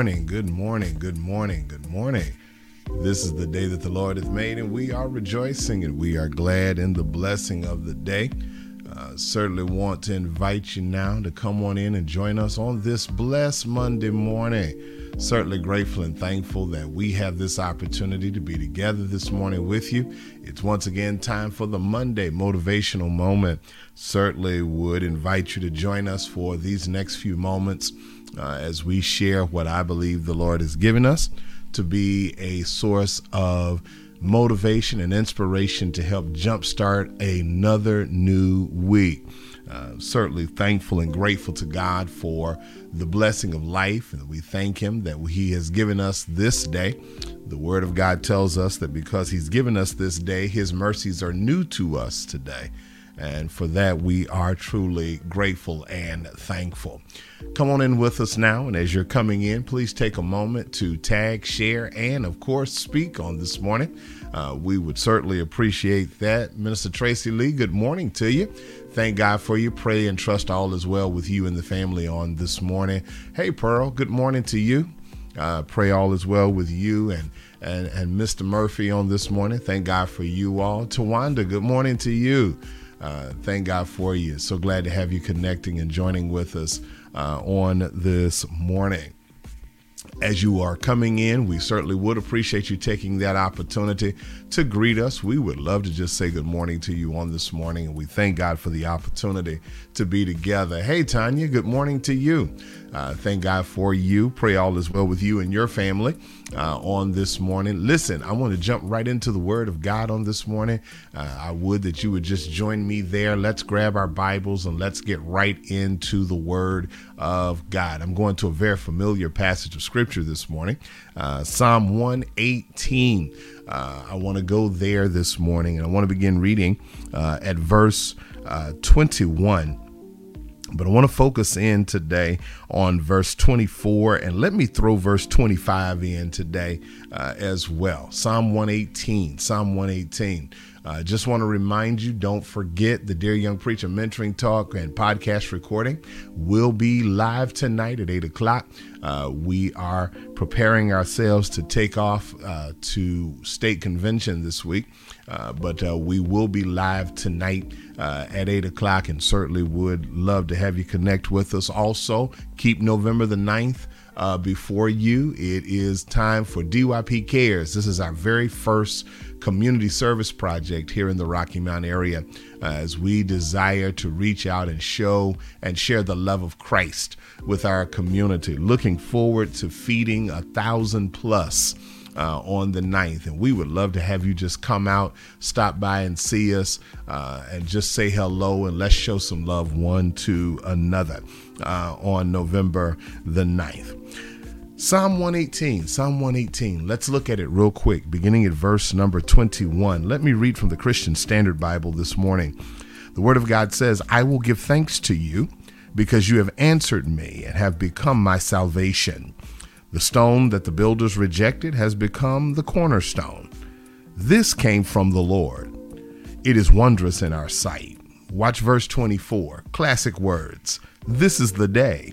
Good morning, good morning, good morning, good morning. This is the day that the Lord hath made, and we are rejoicing and we are glad in the blessing of the day. Uh, certainly want to invite you now to come on in and join us on this blessed Monday morning. Certainly grateful and thankful that we have this opportunity to be together this morning with you. It's once again time for the Monday motivational moment. Certainly would invite you to join us for these next few moments uh, as we share what I believe the Lord has given us to be a source of motivation and inspiration to help jumpstart another new week. Uh, certainly thankful and grateful to God for the blessing of life, and we thank Him that He has given us this day. The Word of God tells us that because He's given us this day, His mercies are new to us today. And for that, we are truly grateful and thankful. Come on in with us now. And as you're coming in, please take a moment to tag, share, and of course, speak on this morning. Uh, we would certainly appreciate that. Minister Tracy Lee, good morning to you. Thank God for you. Pray and trust all is well with you and the family on this morning. Hey, Pearl, good morning to you. Uh, pray all is well with you and, and, and Mr. Murphy on this morning. Thank God for you all. Tawanda, good morning to you. Uh, thank God for you. So glad to have you connecting and joining with us uh, on this morning. As you are coming in, we certainly would appreciate you taking that opportunity to greet us. We would love to just say good morning to you on this morning, and we thank God for the opportunity to be together. Hey, Tanya, good morning to you. Uh, thank God for you. Pray all is well with you and your family uh, on this morning. Listen, I want to jump right into the Word of God on this morning. Uh, I would that you would just join me there. Let's grab our Bibles and let's get right into the Word of God. I'm going to a very familiar passage of Scripture this morning uh, Psalm 118. Uh, I want to go there this morning and I want to begin reading uh, at verse 21. But I want to focus in today on verse 24, and let me throw verse 25 in today uh, as well. Psalm 118. Psalm 118. I uh, just want to remind you don't forget the Dear Young Preacher Mentoring Talk and podcast recording will be live tonight at 8 o'clock. Uh, we are preparing ourselves to take off uh, to state convention this week, uh, but uh, we will be live tonight uh, at 8 o'clock and certainly would love to have you connect with us. Also, keep November the 9th uh, before you. It is time for DYP Cares. This is our very first community service project here in the Rocky Mountain area uh, as we desire to reach out and show and share the love of Christ with our community. Looking forward to feeding a thousand plus. Uh, on the 9th. And we would love to have you just come out, stop by and see us, uh, and just say hello and let's show some love one to another uh, on November the 9th. Psalm 118, Psalm 118. Let's look at it real quick, beginning at verse number 21. Let me read from the Christian Standard Bible this morning. The Word of God says, I will give thanks to you because you have answered me and have become my salvation. The stone that the builders rejected has become the cornerstone. This came from the Lord. It is wondrous in our sight. Watch verse 24. Classic words. This is the day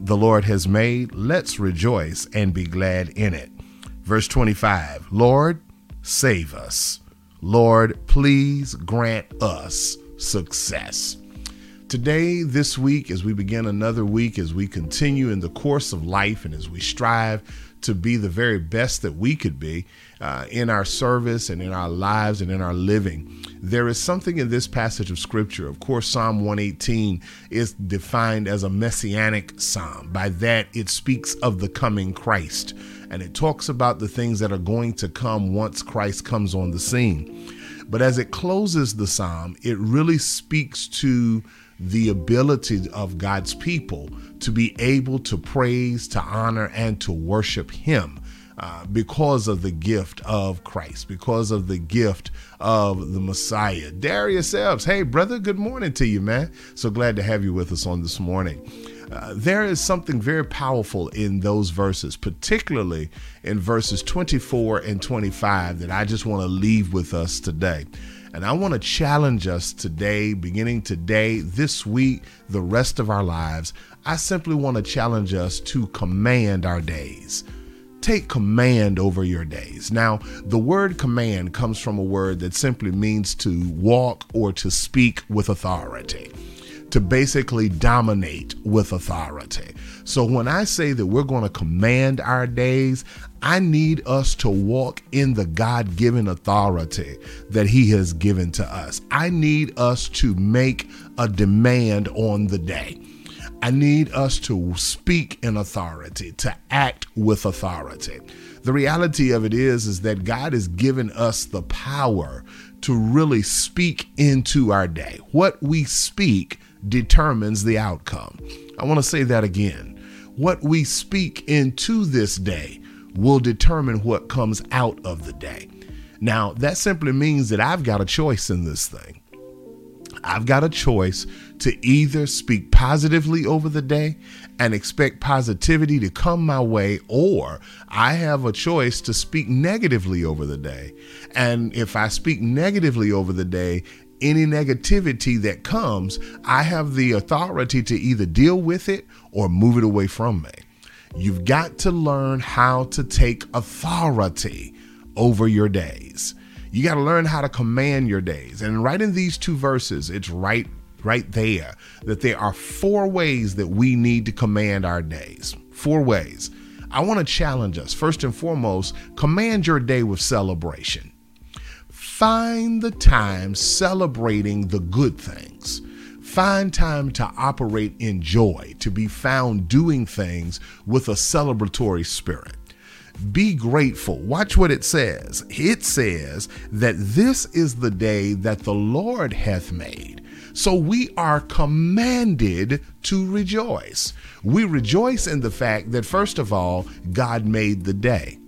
the Lord has made. Let's rejoice and be glad in it. Verse 25 Lord, save us. Lord, please grant us success. Today, this week, as we begin another week, as we continue in the course of life and as we strive to be the very best that we could be uh, in our service and in our lives and in our living, there is something in this passage of scripture. Of course, Psalm 118 is defined as a messianic psalm. By that, it speaks of the coming Christ and it talks about the things that are going to come once Christ comes on the scene. But as it closes the psalm, it really speaks to the ability of God's people to be able to praise, to honor, and to worship Him uh, because of the gift of Christ, because of the gift of the Messiah. Darius Ebbs, hey, brother, good morning to you, man. So glad to have you with us on this morning. Uh, there is something very powerful in those verses, particularly in verses 24 and 25, that I just want to leave with us today. And I want to challenge us today, beginning today, this week, the rest of our lives. I simply want to challenge us to command our days. Take command over your days. Now, the word command comes from a word that simply means to walk or to speak with authority to basically dominate with authority. So when I say that we're going to command our days, I need us to walk in the God given authority that He has given to us. I need us to make a demand on the day. I need us to speak in authority, to act with authority. The reality of it is is that God has given us the power to really speak into our day. What we speak determines the outcome. I want to say that again. What we speak into this day will determine what comes out of the day. Now, that simply means that I've got a choice in this thing. I've got a choice to either speak positively over the day and expect positivity to come my way, or I have a choice to speak negatively over the day. And if I speak negatively over the day, any negativity that comes, I have the authority to either deal with it or move it away from me. You've got to learn how to take authority over your days. You got to learn how to command your days. And right in these two verses, it's right right there that there are four ways that we need to command our days. Four ways. I want to challenge us. First and foremost, command your day with celebration. Find the time celebrating the good things. Find time to operate in joy, to be found doing things with a celebratory spirit. Be grateful. Watch what it says. It says that this is the day that the Lord hath made. So we are commanded to rejoice. We rejoice in the fact that, first of all, God made the day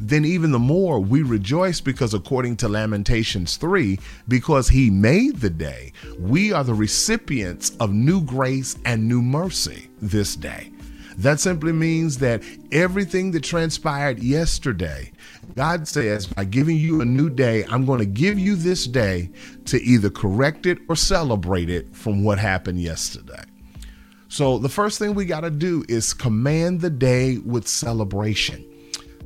then even the more we rejoice because according to Lamentations 3, because he made the day, we are the recipients of new grace and new mercy this day. That simply means that everything that transpired yesterday, God says, by giving you a new day, I'm going to give you this day to either correct it or celebrate it from what happened yesterday. So, the first thing we got to do is command the day with celebration.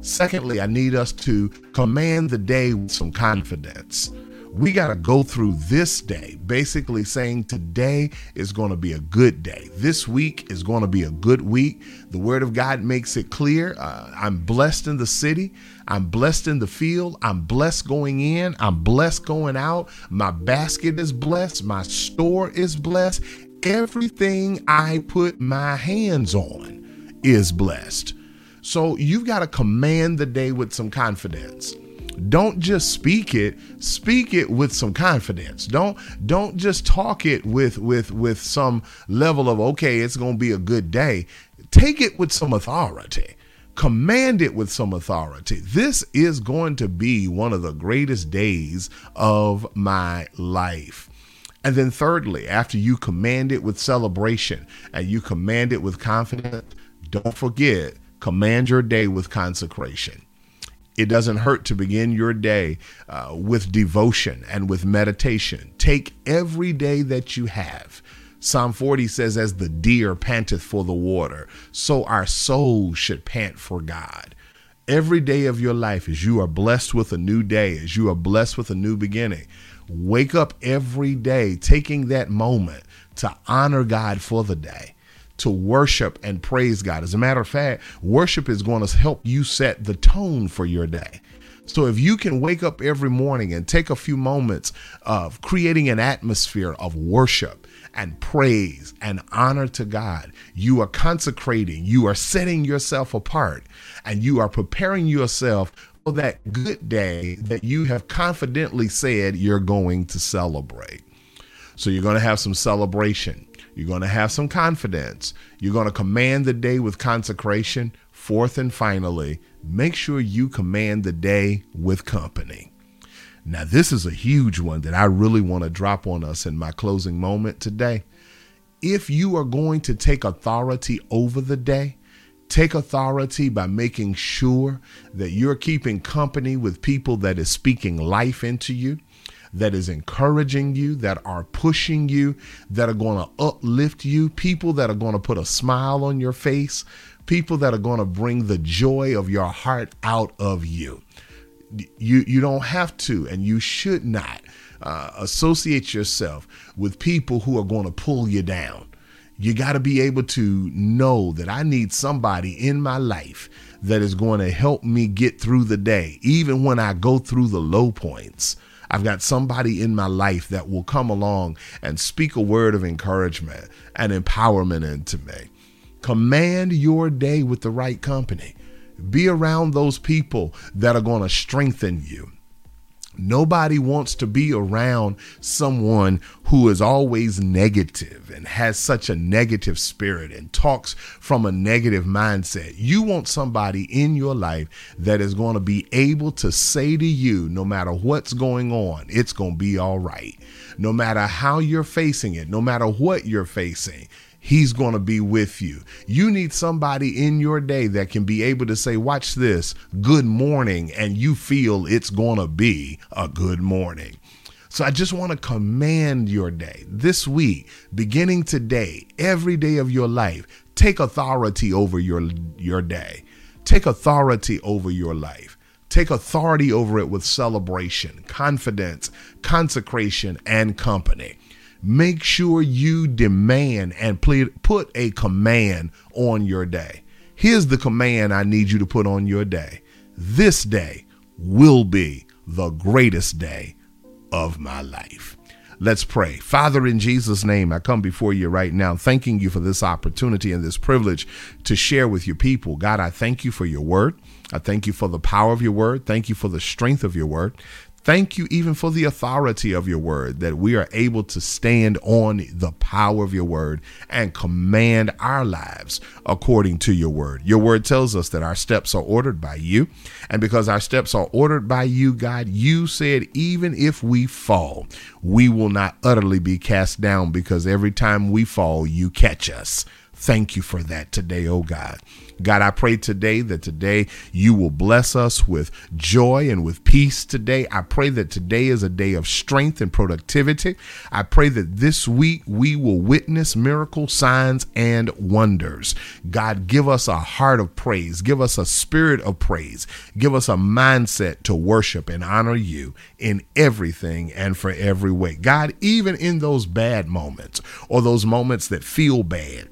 Secondly, I need us to command the day with some confidence. We got to go through this day, basically saying today is going to be a good day. This week is going to be a good week. The Word of God makes it clear. Uh, I'm blessed in the city. I'm blessed in the field. I'm blessed going in. I'm blessed going out. My basket is blessed. My store is blessed. Everything I put my hands on is blessed. So you've got to command the day with some confidence. Don't just speak it, speak it with some confidence. Don't don't just talk it with with with some level of okay, it's going to be a good day. Take it with some authority. Command it with some authority. This is going to be one of the greatest days of my life. And then, thirdly, after you command it with celebration and you command it with confidence, don't forget Command your day with consecration. It doesn't hurt to begin your day uh, with devotion and with meditation. Take every day that you have. Psalm 40 says, As the deer panteth for the water, so our soul should pant for God. Every day of your life, as you are blessed with a new day, as you are blessed with a new beginning, wake up every day taking that moment to honor God for the day to worship and praise God. As a matter of fact, worship is going to help you set the tone for your day. So if you can wake up every morning and take a few moments of creating an atmosphere of worship and praise and honor to God, you are consecrating, you are setting yourself apart, and you are preparing yourself for that good day that you have confidently said you're going to celebrate. So you're going to have some celebration. You're going to have some confidence. You're going to command the day with consecration. Fourth and finally, make sure you command the day with company. Now, this is a huge one that I really want to drop on us in my closing moment today. if you are going to take authority over the day, take authority by making sure that you're keeping company with people that is speaking life into you that is encouraging you, that are pushing you, that are going to uplift you, people that are going to put a smile on your face, people that are going to bring the joy of your heart out of you. You you don't have to and you should not uh, associate yourself with people who are going to pull you down. You got to be able to know that I need somebody in my life that is going to help me get through the day, even when I go through the low points. I've got somebody in my life that will come along and speak a word of encouragement and empowerment into me. Command your day with the right company. Be around those people that are going to strengthen you. Nobody wants to be around someone who is always negative and has such a negative spirit and talks from a negative mindset. You want somebody in your life that is going to be able to say to you, no matter what's going on, it's going to be all right. No matter how you're facing it, no matter what you're facing, He's going to be with you. You need somebody in your day that can be able to say, Watch this, good morning, and you feel it's going to be a good morning. So I just want to command your day this week, beginning today, every day of your life, take authority over your, your day. Take authority over your life. Take authority over it with celebration, confidence, consecration, and company make sure you demand and put a command on your day. Here's the command I need you to put on your day. This day will be the greatest day of my life. Let's pray. Father, in Jesus' name, I come before you right now, thanking you for this opportunity and this privilege to share with your people. God, I thank you for your word. I thank you for the power of your word. Thank you for the strength of your word. Thank you even for the authority of your word, that we are able to stand on the power of your word and command our lives according to your word. Your word tells us that our steps are ordered by you. And because our steps are ordered by you, God, you said, even if we fall, we will not utterly be cast down because every time we fall, you catch us. Thank you for that today, oh God. God, I pray today that today you will bless us with joy and with peace today. I pray that today is a day of strength and productivity. I pray that this week we will witness miracles, signs, and wonders. God, give us a heart of praise. Give us a spirit of praise. Give us a mindset to worship and honor you in everything and for every way. God, even in those bad moments or those moments that feel bad,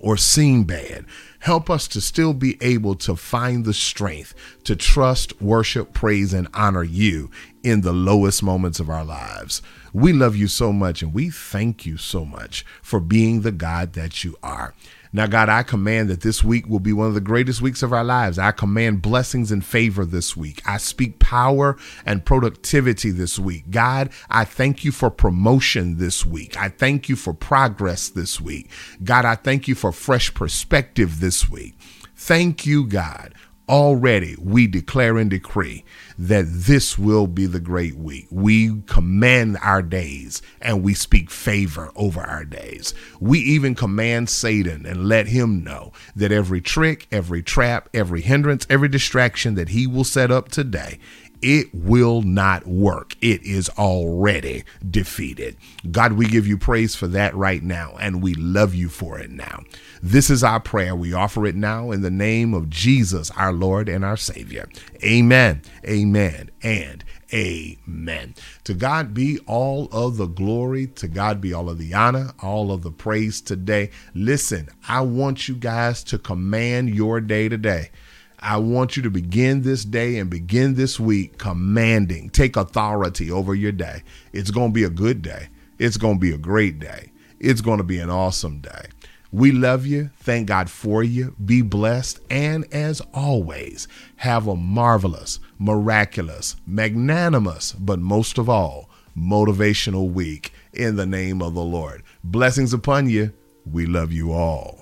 or seem bad. Help us to still be able to find the strength to trust, worship, praise, and honor you in the lowest moments of our lives. We love you so much and we thank you so much for being the God that you are. Now, God, I command that this week will be one of the greatest weeks of our lives. I command blessings and favor this week. I speak power and productivity this week. God, I thank you for promotion this week. I thank you for progress this week. God, I thank you for fresh perspective this week. Thank you, God, already we declare and decree that this will be the great week. We command our days and we speak favor over our days. We even command Satan and let him know that every trick, every trap, every hindrance, every distraction that he will set up today it will not work. It is already defeated. God, we give you praise for that right now, and we love you for it now. This is our prayer. We offer it now in the name of Jesus, our Lord and our Savior. Amen, amen, and amen. To God be all of the glory. To God be all of the honor, all of the praise today. Listen, I want you guys to command your day today. I want you to begin this day and begin this week commanding, take authority over your day. It's going to be a good day. It's going to be a great day. It's going to be an awesome day. We love you. Thank God for you. Be blessed. And as always, have a marvelous, miraculous, magnanimous, but most of all, motivational week in the name of the Lord. Blessings upon you. We love you all.